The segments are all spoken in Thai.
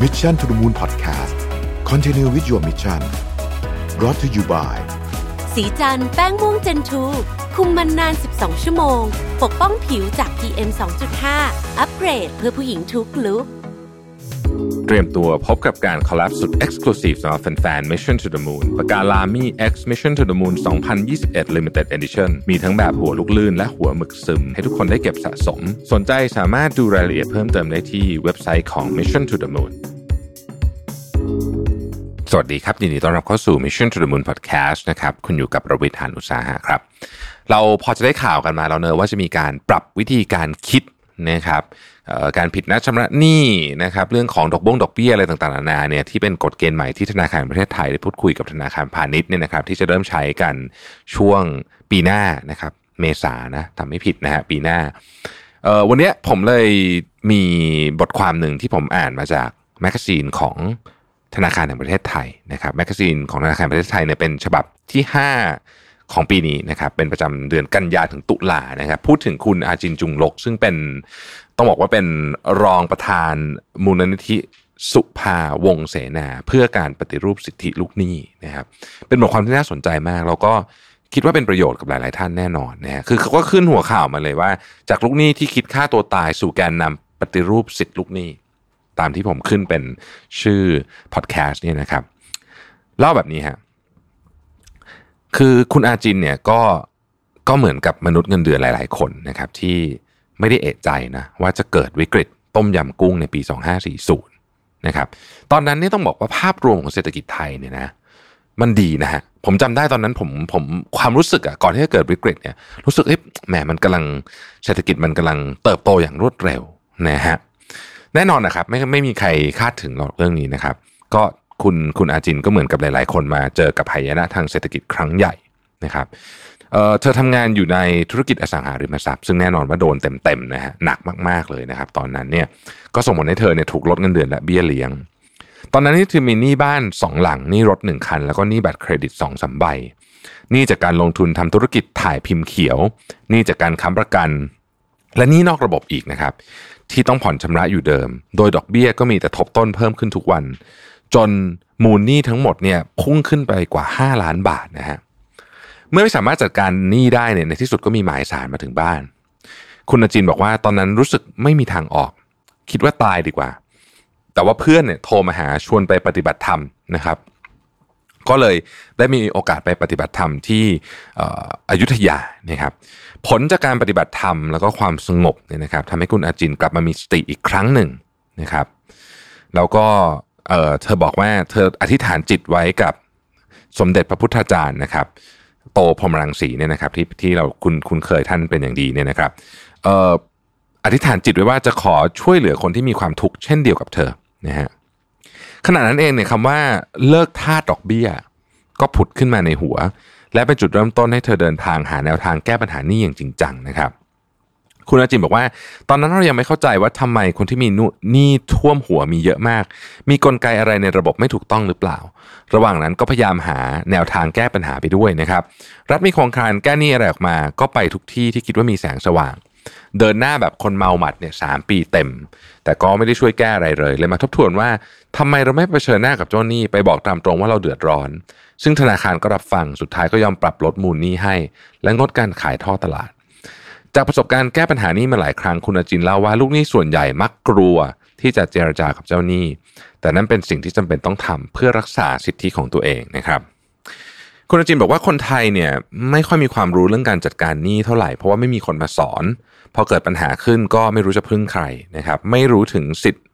Mission to the Moon Podcast Continue with your mission brought to you by สีจันแป้งม่วงเจนทูคุมมันนาน 12 ชั่วโมง ปกป้องผิวจาก PM 2.5 อัปเกรดเพื่อผู้หญิงทุกลุก เตรียมตัวพบกับการคอลลับสุด Exclusive สำหรับแฟนๆ Mission to the Moon ปากกาลามี X Mission to the Moon 2021 Limited Edition มีทั้งแบบหัวลูกลื่นและหัวหมึกซึม ให้ทุกคนได้เก็บสะสม สนใจสามารถดูรายละเอียดเพิ่มเติมได้ที่เว็บไซต์ของ Mission to the Moon สวัสดีครับยินดีต้อนรับเข้าสู่ Mission to the Moon Podcast นะครับคุณอยู่กับประวิทยานุสาหะครับ เราพอจะได้ข่าวกันมาแล้วเนอะว่าจะมีการปรับวิธีการคิด นะครับการผิดนัดชำระหนี้นะครับเรื่องของดอกบงดอกเบี้ยอะไรต่างๆนานาเนี่ยที่เป็นกฎเกณฑ์ใหม่ที่ธนาคารแห่งประเทศไทยได้พูดคุยกับธนาคารพาณิชย์เนี่ยนะครับที่จะเริ่มใช้กันช่วงปีหน้านะครับเมษานะจำไม่ผิดนะฮะปีหน้าวันเนี้ยผมเลยมีบทความหนึ่งที่ผมอ่านมาจาก magazine ของธนาคารแห่งประเทศไทยนะครับ magazine ของธนาคารแห่งประเทศไทยเนี่ยเป็นฉบับที่ 5 ของปีนี้นะครับเป็นประจำเดือนกันยาถึงตุลานะครับพูดถึงคุณอาจินจุ้งลก ซึ่งเป็นต้องบอกว่าเป็นรองประธานมูลนิธิสุภาวงค์เสนา เพื่อการปฏิรูปสิทธิลูกหนี้นะครับเป็นบทความที่น่าสนใจมาก แล้วก็คิดว่าเป็นประโยชน์กับหลาย ๆ ท่านแน่นอนนะฮะคือเขาก็ขึ้นหัวข่าวมาเลยว่า จากลูกหนี้ที่คิดฆ่าตัวตายสู่แกนนำปฏิรูปสิทธิลูกหนี้ ตามที่ผมขึ้นเป็นชื่อพอดแคสต์เนี่ยนะครับเล่าแบบนี้ฮะ คือคุณอาจินเนี่ยก็ก็เหมือนกับมนุษย์เงินเดือนหลาย ๆ คนนะครับ ที่ไม่ได้เอะใจนะว่าจะเกิดวิกฤตต้มยำกุ้งในปี 2540นะครับตอนนั้นนี่ต้องบอกว่าภาพรวมของเศรษฐกิจไทยเนี่ยนะมันดีนะฮะผมจำได้ตอนนั้นผมผมความรู้สึกอะก่อนที่จะเกิดวิกฤตเนี่ยรู้สึกเอ๊ะแหมมันกำลังเศรษฐกิจมันกำลังเติบโตอย่างรวดเร็วนะฮะแน่นอนนะครับไม่ไม่มีใครคาดถึงหรอกเรื่องนี้นะครับ ก็ คุณคุณอาจินก็เหมือนกับหลาย ๆ คนมาเจอกับหายนะทางเศรษฐกิจครั้งใหญ่นะครับเเธอทำงานอยู่ในธุรกิจอสังหาริมทรัพย์ซึ่งแน่นอนว่าโดนเต็มๆนะฮะหนักมากๆเลยนะครับ ตอนนั้นเนี่ยก็ส่งผลให้เธอเนี่ยถูกลดเงินเดือนและเบี้ยเลี้ยง ตอนนั้นนี่เธอมีหนี้บ้านสองหลังหนี้รถหนึ่งคัน แล้วก็หนี้บัตรเครดิตสองสามใบหนี้จากการลงทุนทำธุรกิจถ่ายพิมพ์เขียวหนี้จากการค้ำประกัน และหนี้นอกระบบอีกนะครับ ที่ต้องผ่อนชำระอยู่เดิม โดยดอกเบี้ยก็มีแต่ทบต้นเพิ่มขึ้นทุกวัน จนมูลหนี้ทั้งหมดเนี่ยพุ่งขึ้นไปกว่า 5 ล้านบาทนะฮะเมื่อไม่สามารถจัดการหนี้ได้เนี่ยในที่สุดก็มีหมายสารมาถึงบ้าน คุณอาจินบอกว่าตอนนั้นรู้สึกไม่มีทางออก คิดว่าตายดีกว่า แต่ว่าเพื่อนเนี่ยโทรมาหาชวนไปปฏิบัติธรรมนะครับ ก็เลยได้มีโอกาสไปปฏิบัติธรรมที่อ่ออยุธยานะครับผลจากการปฏิบัติธรรมแล้วก็ความสงบเนี่ยนะครับทำให้คุณอาจินกลับมามีสติอีกครั้งหนึ่งนะครับ แล้วก็ เออเธอบอกว่าเธออธิษฐานจิตไว้กับสมเด็จพระพุทธาจารย์นะครับ โตพรหมรังสีเนี่ยนะครับ ที่ที่เราคุณคุณเคยท่านเป็นอย่างดีเนี่ยนะครับเอออธิษฐานจิตไว้ว่าจะขอช่วยเหลือคนที่มีความทุกข์เช่นเดียวกับเธอนะฮะขณะนั้นเองเนี่ยคำว่าเลิกท่าดอกเบี้ย ก็ผุดขึ้นมาในหัว และเป็นจุดเริ่มต้นให้เธอเดินทางหาแนวทางแก้ปัญหานี้อย่างจริงจังนะครับ คุณอาจิมบอกว่า ตอนนั้นเรายังไม่เข้าใจว่าทำไมคนที่มีหนี้ท่วมหัวมีเยอะมาก มีกลไกอะไรในระบบไม่ถูกต้องหรือเปล่า ระหว่างนั้นก็พยายามหาแนวทางแก้ปัญหาไปด้วยนะครับ รัฐมีโครงการแก้หนี้อะไรออกมา ก็ไปทุกที่ที่คิดว่ามีแสงสว่าง เดินหน้าแบบคนเมาหมัดเนี่ยสามปีเต็ม แต่ก็ไม่ได้ช่วยแก้อะไรเลย เลยมาทบทวนว่าทำไมเราไม่เผชิญหน้ากับเจ้าหนี้ไปบอกตามตรงว่าเราเดือดร้อน ซึ่งธนาคารก็รับฟัง สุดท้ายก็ยอมปรับลดมูลหนี้ให้ และงดการขายท่อตลาด จากประสบการณ์แก้ปัญหานี้มาหลายครั้งคุณอาจินเล่าว่าลูกหนี้ส่วนใหญ่มักกลัวที่จะเจรจากับเจ้าหนี้ แต่นั่นเป็นสิ่งที่จำเป็นต้องทำเพื่อรักษาสิทธิของตัวเองนะครับ คุณอาจินบอกว่าคนไทยเนี่ยไม่ค่อยมีความรู้เรื่องการจัดการหนี้เท่าไหร่เพราะว่าไม่มีคนมาสอน พอเกิดปัญหาขึ้นก็ไม่รู้จะพึ่งใครนะครับ ไม่รู้ถึงสิทธิ์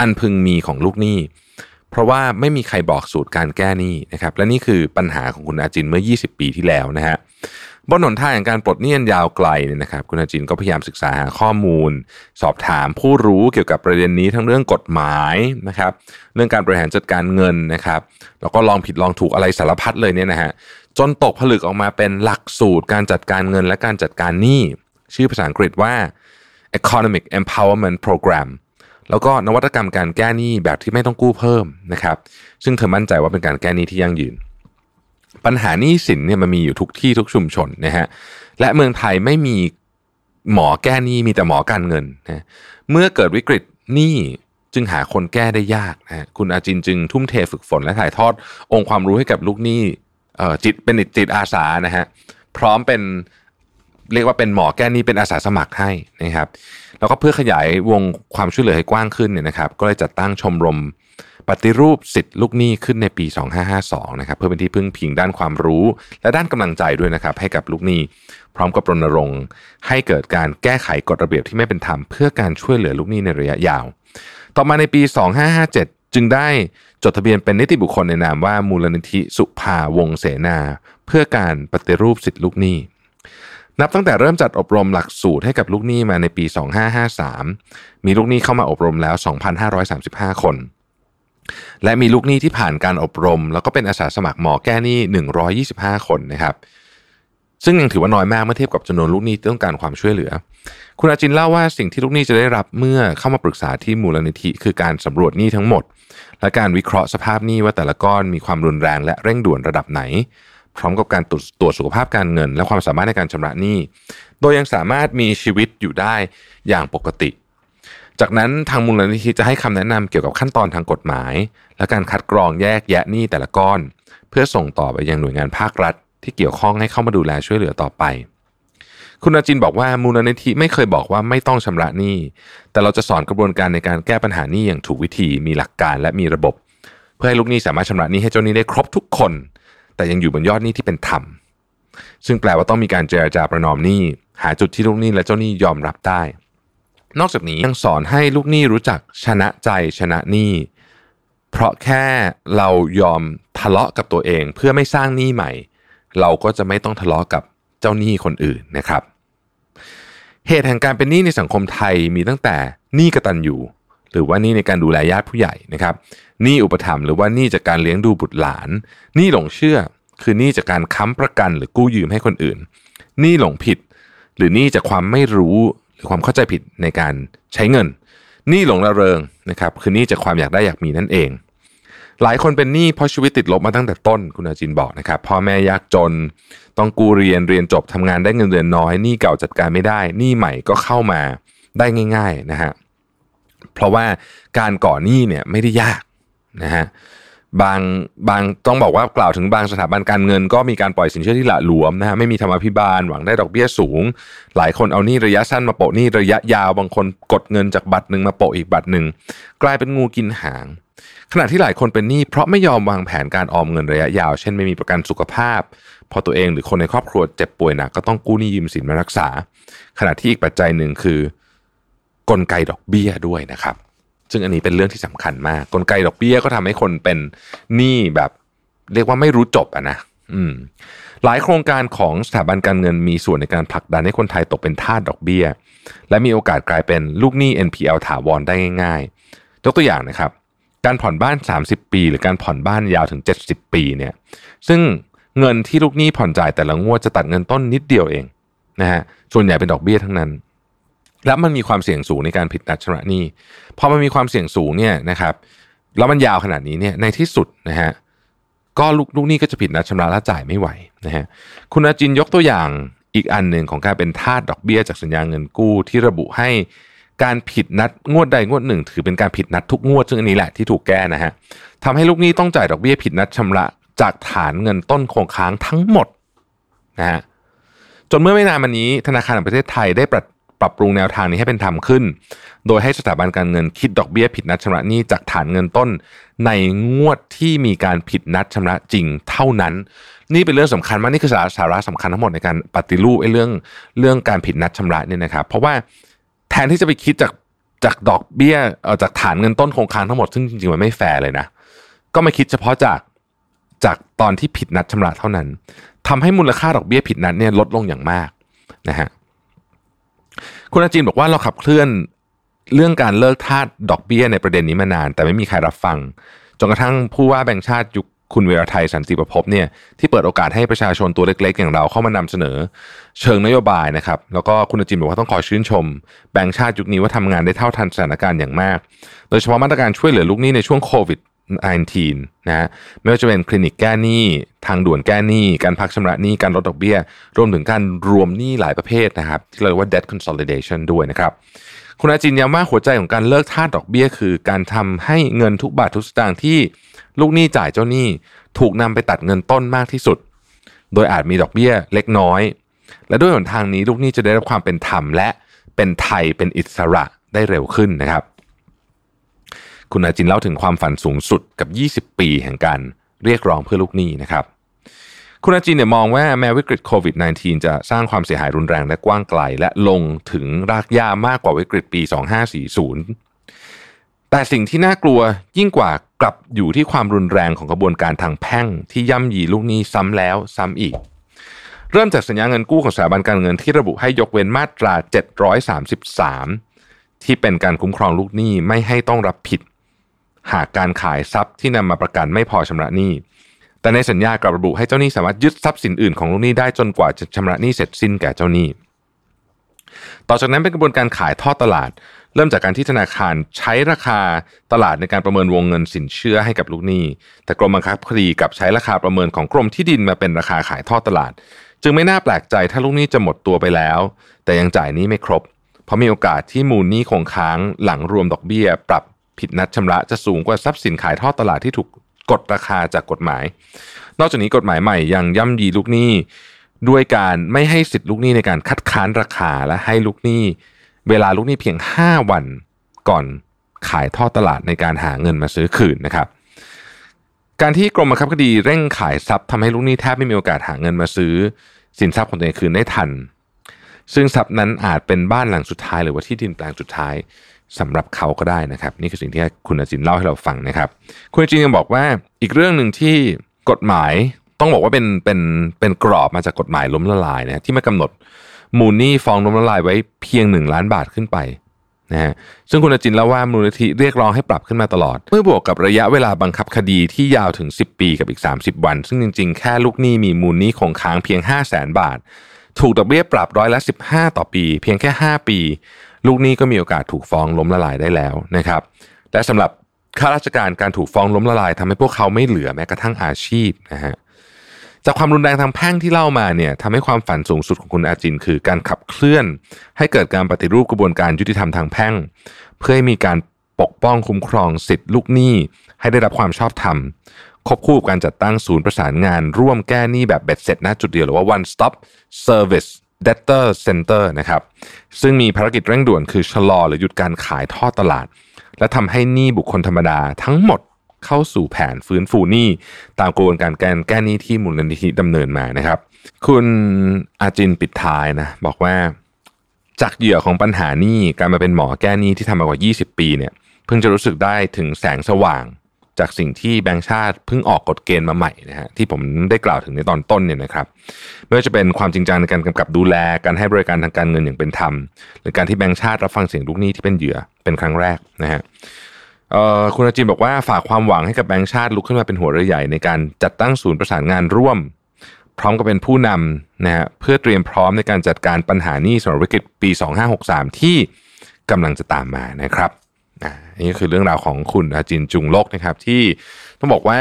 อันพึงมีของลูกหนี้ เพราะว่าไม่มีใครบอกสูตรการแก้หนี้นะครับ และนี่คือปัญหาของคุณอาจินเมื่อ 20 ปีที่แล้วนะฮะ บนหนทางแห่งการปลดหนี้อันยาวไกลเนี่ยนะครับ คุณอาจินก็พยายามศึกษาหาข้อมูล สอบถามผู้รู้เกี่ยวกับประเด็นนี้ทั้งเรื่องกฎหมายนะครับ เรื่องการบริหารจัดการเงินนะครับ แล้วก็ลองผิดลองถูกอะไรสารพัดเลยเนี่ยนะฮะจนตกผลึกออกมาเป็นหลักสูตรการจัดการเงินและการจัดการหนี้ชื่อภาษาอังกฤษว่า Economic Empowerment Program แล้วก็นวัตกรรมการแก้หนี้แบบที่ไม่ต้องกู้เพิ่มนะครับ ซึ่งเธอมั่นใจว่าเป็นการแก้หนี้ที่ยั่งยืน ปัญหาหนี้สินเนี่ยมันมีอยู่ทุกที่ทุกชุมชนนะฮะและเมืองไทยไม่มีหมอแก้หนี้มีแต่หมอการเงินนะเมื่อเกิดวิกฤตหนี้จึงหาคนแก้ได้ยากนะคุณอาจินจึงทุ่มเทฝึกฝนและถ่ายทอดองค์ความรู้ให้กับลูกหนี้จิตเป็นจิตอาสานะฮะพร้อมเป็นเรียกว่าเป็นหมอแก้หนี้เป็นอาสาสมัครให้นะครับ แล้วก็เพื่อขยายวงความช่วยเหลือให้กว้างขึ้นเนี่ยนะครับ ก็เลยจัดตั้งชมรม ปฏิรูปสิทธิลูกหนี้ขึ้นในปี 2552 นะครับเพื่อเป็นที่พึ่งพิงด้านความรู้ และด้านกำลังใจด้วยนะครับให้กับลูกหนี้ พร้อมกับรณรงค์ให้เกิดการแก้ไขกฎระเบียบที่ไม่เป็นธรรมเพื่อการช่วยเหลือลูกหนี้ในระยะยาว ต่อมาในปี 2557 จึงได้จดทะเบียนเป็นนิติบุคคลในนามว่ามูลนิธิสุภาวงเสนา เพื่อการปฏิรูปสิทธิลูกหนี้นับตั้งแต่เริ่มจัดอบรมหลักสูตรให้กับลูกหนี้มาในปี 2553 มีลูกหนี้เข้ามาอบรมแล้ว 2,535 คน และมีลูกหนี้ที่ผ่านการอบรม แล้วก็เป็นอาสาสมัครหมอแก้หนี้ 125 คนนะครับ ซึ่งยังถือว่าน้อยมากเมื่อเทียบกับจำนวนลูกหนี้ที่ต้องการความช่วยเหลือ คุณอาจินเล่าว่าสิ่งที่ลูกหนี้จะได้รับเมื่อเข้ามาปรึกษาที่มูลนิธิ คือการสำรวจหนี้ทั้งหมด และการวิเคราะห์สภาพหนี้ว่าแต่ละก้อนมีความรุนแรงและเร่งด่วนระดับไหน พร้อมกับการตรวจตรวจสุขภาพการเงิน และความสามารถในการชำระหนี้ โดยยังสามารถมีชีวิตอยู่ได้อย่างปกติ จากนั้นทางมูลนิธิจะให้คำแนะนำเกี่ยวกับขั้นตอนทางกฎหมาย และการคัดกรองแยกแยะหนี้แต่ละก้อน เพื่อส่งต่อไปยังหน่วยงานภาครัฐ ที่เกี่ยวข้องให้เข้ามาดูแลช่วยเหลือต่อไป คุณอาจินบอกว่ามูลนิธิไม่เคยบอกว่าไม่ต้องชำระหนี้ แต่เราจะสอนกระบวนการในการแก้ปัญหาหนี้อย่างถูกวิธี มีหลักการและมีระบบ เพื่อให้ลูกหนี้สามารถชำระหนี้ให้เจ้าหนี้ได้ครบทุกคน แต่ยังอยู่บนยอดหนี้ที่เป็นธรรมซึ่งแปลว่าต้องมีการเจรจาประนอมหนี้หาจุดที่ลูกหนี้และเจ้าหนี้ยอมรับได้ นอกจากนี้ยังสอนให้ลูกหนี้รู้จักชนะใจชนะหนี้ เพราะแค่เรายอมทะเลาะกับตัวเองเพื่อไม่สร้างหนี้ใหม่ เราก็จะไม่ต้องทะเลาะกับเจ้าหนี้คนอื่นนะครับ เหตุแห่งการเป็นหนี้ในสังคมไทยมีตั้งแต่หนี้กระตันอยู่หรือว่านี่ในการดูแลญาติผู้ใหญ่นะครับหนี้อุปถัมภ์หรือว่านี่จากการเลี้ยงดูบุตรหลานหนี้หลงเชื่อ คือหนี้จากการค้ำประกันหรือกู้ยืมให้คนอื่นหนี้หลงผิด หรือหนี้จากความไม่รู้ หรือความเข้าใจผิดในการใช้เงินหนี้หลงระเริงนะครับคือหนี้จากความอยากได้อยากมีนั่นเอง หลายคนเป็นหนี้เพราะชีวิตติดลบมาตั้งแต่ต้นคุณอาจินบอกนะครับพ่อแม่ยากจน ต้องกู้เรียนเรียนจบทำงานได้เงินเดือนน้อยหนี้เก่าจัดการไม่ได้หนี้ใหม่ก็เข้ามาได้ง่าย ๆนะฮะเพราะว่าการก่อหนี้เนี่ยไม่ได้ยากนะฮะ บางบางต้องบอกว่ากล่าวถึงบางสถาบันการเงิน ก็มีการปล่อยสินเชื่อที่หละหลวมนะฮะไม่มีธรรมพิบาลหวังได้ดอกเบี้ยสูง หลายคนเอานี้ระยะสั้นมาโปะนี้ระยะยาวบางคนกดเงินจากบัตรหนึ่งมาโปะอีกบัตรหนึ่งกลายเป็นงูกินหาง ขณะที่หลายคนเป็นหนี้เพราะไม่ยอมวางแผนการออมเงินระยะยาว เช่นไม่มีประกันสุขภาพ พอตัวเองหรือคนในครอบครัวเจ็บป่วยหนักก็ต้องกู้หนี้ยืมสินมารักษา ขณะที่อีกปัจจัยหนึ่งคือกลไกดอกเบี้ยด้วยนะครับ ซึ่งอันนี้เป็นเรื่องที่สำคัญมาก กลไกดอกเบี้ยก็ทำให้คนเป็นหนี้แบบเรียกว่าไม่รู้จบอะนะอืมหลายโครงการของสถาบันการเงินมีส่วนในการผลักดันให้คนไทยตกเป็นทาสดอกเบี้ย และมีโอกาสกลายเป็นลูกหนี้ NPL ถาวรได้ง่ายๆยกตัวอย่างนะครับ การผ่อนบ้าน 30 ปี หรือการผ่อนบ้านยาวถึง 70 ปีเนี่ยซึ่งเงินที่ลูกหนี้ผ่อนจ่ายแต่ละงวดจะตัดเงินต้นนิดเดียวเองนะฮะส่วนใหญ่เป็นดอกเบี้ยทั้งนั้น แล้วมันมีความเสี่ยงสูงในการผิดนัดชำระหนี้พอมันมีความเสี่ยงสูงเนี่ยนะครับแล้วมันยาวขนาดนี้เนี่ยในที่สุดนะฮะก็ลูกลูกหนี้ก็จะผิดนัดชำระและจ่ายไม่ไหวนะฮะคุณอาจินยกตัวอย่างอีกอันหนึ่งของการเป็นทาสดอกเบี้ยจากสัญญาเงินกู้ที่ระบุให้การผิดนัดงวดใดงวดหนึ่ง ถือเป็นการผิดนัดทุกงวดซึ่งอันนี้แหละที่ถูกแก้นะฮะทำให้ลูกหนี้ต้องจ่ายดอกเบี้ยผิดนัดชำระจากฐานเงินต้นคงค้างทั้งหมดนะฮะจนเมื่อไม่นานมานี้ธนาคารแห่งประเทศไทยได้ ปรับปรุงแนวทางนี้ให้เป็นธรรมขึ้น โดยให้สถาบันการเงินคิดดอกเบี้ยผิดนัดชำระหนี้จากฐานเงินต้น ในงวดที่มีการผิดนัดชำระจริงเท่านั้น นี่เป็นเรื่องสำคัญมากนี่คือสาสาระสำคัญทั้งหมดในการปฏิรูปไอ้เรื่องเรื่องการผิดนัดชำระเนี่ยนะครับ เพราะว่าแทนที่จะไปคิดจากจากดอกเบี้ยเออจากฐานเงินต้นคงค้างทั้งหมดซึ่งจริงๆมันไม่แฟร์เลยนะ ก็มาคิดเฉพาะจากจากตอนที่ผิดนัดชำระเท่านั้นทำให้มูลค่าดอกเบี้ยผิดนัดเนี่ยลดลงอย่างมากนะฮะ คุณอาจินบอกว่าเราขับเคลื่อนเรื่องการเลิกทาสดอกเบี้ยในประเด็นนี้มานาน แต่ไม่มีใครรับฟัง จนกระทั่งผู้ว่าแบงค์ชาติยุคคุณเวรไทยสันติประพบเนี่ยที่เปิดโอกาสให้ประชาชนตัวเล็กๆ อย่างเราเข้ามานำเสนอ เชิงนโยบายนะครับแล้วก็คุณอาจินบอกว่าต้องขอชื่นชม แบงค์ชาติยุคนี้ว่าทำงานได้เท่าทันสถานการณ์อย่างมาก โดยเฉพาะมาตรการช่วยเหลือลูกหนี้ในช่วงโควิด 19นะฮะไม่ว่าจะเป็นคลินิกแก้หนี้ ทางด่วนแก้หนี้ การพักชำระหนี้ การลดดอกเบี้ย รวมถึงการรวมหนี้หลายประเภทนะครับที่เรียกว่า debt consolidation ด้วยนะครับคุณอาจินย้ำว่าหัวใจของการเลิกทาสดอกเบี้ย คือการทำให้เงินทุกบาททุกสตางค์ที่ลูกหนี้จ่ายเจ้าหนี้ ถูกนำไปตัดเงินต้นมากที่สุด โดยอาจมีดอกเบี้ยเล็กน้อย และด้วยหนทางนี้ลูกหนี้จะได้รับความเป็นธรรมและเป็นไทยเป็นอิสระได้เร็วขึ้นนะครับ คุณอาจินเล่าถึงความฝันสูงสุดกับ 20 ปีแห่งการเรียกร้องเพื่อลูกหนี้นะครับ คุณอาจินเนี่ยมองว่าแม้วิกฤตโควิด -19 จะสร้างความเสียหายรุนแรงและกว้างไกล และลงถึงรากหญ้ามากกว่าวิกฤตปี 2540 แต่สิ่งที่น่ากลัวยิ่งกว่ากลับอยู่ที่ความรุนแรงของกระบวนการทางแพ่ง ที่ย่ำยีลูกหนี้ซ้ำแล้วซ้ำอีก เริ่มจากสัญญาเงินกู้ของสถาบันการเงินที่ระบุให้ยกเว้นมาตรา 733 ที่เป็นการคุ้มครองลูกหนี้ไม่ให้ต้องรับผิด หากการขายทรัพย์ที่นำมาประกันไม่พอชำระหนี้ แต่ในสัญญากลับระบุให้เจ้าหนี้สามารถยึดทรัพย์สินอื่นของลูกหนี้ได้จนกว่าจะชำระหนี้เสร็จสิ้นแก่เจ้าหนี้ ต่อจากนั้นเป็นกระบวนการขายทอดตลาด เริ่มจากการที่ธนาคารใช้ราคาตลาดในการประเมินวงเงินสินเชื่อให้กับลูกหนี้ แต่กรมบังคับคดีกลับใช้ราคาประเมินของกรมที่ดินมาเป็นราคาขายทอดตลาด จึงไม่น่าแปลกใจถ้าลูกหนี้จะหมดตัวไปแล้ว แต่ยังจ่ายหนี้ไม่ครบ เพราะมีโอกาสที่มูลหนี้คงค้างหลังรวมดอกเบี้ย ปรับ ผิดนัดชำระจะสูงกว่าทรัพย์สินขายทอดตลาดที่ถูกกดราคาจากกฎหมาย นอกจากนี้กฎหมายใหม่ยังย่ำยีลูกหนี้ด้วยการไม่ให้สิทธิลูกหนี้ในการคัดค้านราคาและให้ลูกหนี้ เวลาลูกหนี้เพียง 5 วันก่อนขายทอดตลาดในการหาเงินมาซื้อคืนนะครับ การที่กรมบังคับคดีเร่งขายทรัพย์ทำให้ลูกหนี้แทบไม่มีโอกาสหาเงินมาซื้อ สินทรัพย์ของตัวเองคืนได้ทัน ซึ่งทรัพย์นั้นอาจเป็นบ้านหลังสุดท้ายหรือว่าที่ดินแปลงสุดท้าย สำหรับเขาก็ได้นะครับ นี่คือสิ่งที่คุณอาจินเล่าให้เราฟังนะครับ คุณอาจินยังบอกว่าอีกเรื่องหนึ่งที่กฎหมายต้องบอกว่าเป็นเป็นเป็นกรอบมาจากกฎหมายล้มละลายนะที่มากำหนดมูลหนี้ฟ้องล้มละลายไว้เพียงหนึ่งล้านบาทขึ้นไปนะฮะซึ่งคุณอาจินเล่าว่ามูลนิธิเรียกร้องให้ปรับขึ้นมาตลอด เมื่อบวกกับระยะเวลาบังคับคดีที่ยาวถึง 10 ปีกับอีก 30 วัน ซึ่งจริง ๆ แค่ลูกหนี้มีมูลหนี้คงค้างเพียง 5 0 0แสนบาท ถูกดอกเบี้ยปรับร้อยละ 15 ต่อปี เพียงแค่ 5 ปี ลูกหนี้ก็มีโอกาสถูกฟ้องล้มละลายได้แล้วนะครับ และสำหรับข้าราชการการถูกฟ้องล้มละลายทำให้พวกเขาไม่เหลือแม้กระทั่งอาชีพนะฮะจากความรุนแรงทางแพ่งที่เล่ามาเนี่ยทำให้ความฝันสูงสุดของคุณอาจิน คือการขับเคลื่อน ให้เกิดการปฏิรูปกระบวนการยุติธรรมทางแพ่ง เพื่อให้มีการปกป้องคุ้มครองสิทธิลูกหนี้ ให้ได้รับความชอบธรรมควบคู่กับการจัดตั้งศูนย์ประสานงาน ร่วมแก้หนี้แบบเบ็ดเสร็จณจุดเดียวหรือว่า one stop service debtor center นะครับซึ่งมีภารกิจเร่งด่วนคือชะลอหรือหยุดการขายท่อตลาด และทำให้หนี้บุคคลธรรมดาทั้งหมดเข้าสู่แผนฟื้นฟูหนี้ตามกระบวนการแก้แก้หนี้ที่มูลนิธิดำเนินมานะครับ คุณอาจินปิดท้ายนะบอกว่าจากเหยื่อของปัญหาหนี้การมาเป็นหมอแก้หนี้ที่ทำมากว่า 20 ปีเนี่ยเพิ่งจะรู้สึกได้ถึงแสงสว่าง จากสิ่งที่แบงค์ชาติเพิ่งออกกฎเกณฑ์มาใหม่นะฮะที่ผมได้กล่าวถึงในตอนต้นเนี่ยนะครับไม่ว่าจะเป็นความจริงจังในการกำกับดูแลการให้บริการทางการเงินอย่างเป็นธรรม หรือการที่แบงค์ชาติรับฟังเสียงลูกหนี้ที่เป็นเหยื่อเป็นครั้งแรกนะฮะคุณอาจินบอกว่าฝากความหวังให้กับแบงค์ชาติลุกขึ้นมาเป็นหัวเรือใหญ่ในการจัดตั้งศูนย์ประสานงานร่วม พร้อมกับเป็นผู้นำนะฮะเพื่อเตรียมพร้อมในการจัดการปัญหานี้สำหรับวิกฤตปี 2563 ที่กำลังจะตามมานะครับ อ่านี่คือเรื่องราวของคุณอาจินจุงโลกนะครับ ที่ต้องบอกว่า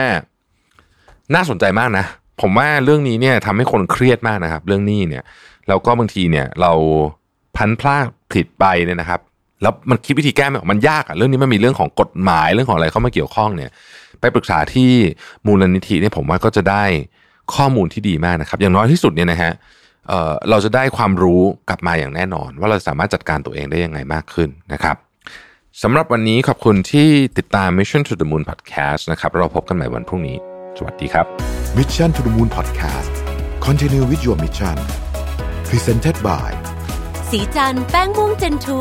น่าสนใจมากนะ ผมว่าเรื่องนี้เนี่ยทำให้คนเครียดมากนะครับ เรื่องหนี้เนี่ยแล้วก็บางทีเนี่ยเราพันพลาดผิดไปเนี่ยนะครับ แล้วมันคิดวิธีแก้ไม่ออกมันยากอะเรื่องนี้มันมีเรื่องของกฎหมายเรื่องของอะไรเข้ามาเกี่ยวข้องเนี่ย ไปปรึกษาที่มูลนิธิเนี่ยผมว่าก็จะได้ข้อมูลที่ดีมากนะครับ อย่างน้อยที่สุดเนี่ยนะฮะเเราจะได้ความรู้กลับมาอย่างแน่นอน ว่าเราสามารถจัดการตัวเองได้ยังไงมากขึ้นนะครับ สำหรับวันนี้ขอบคุณที่ติดตาม Mission to the Moon Podcast นะครับ เราพบกันใหม่วันพรุ่งนี้ สวัสดีครับ Mission to the Moon Podcast Continue with your mission Presented by สีจันแป้งม่วงเจนทู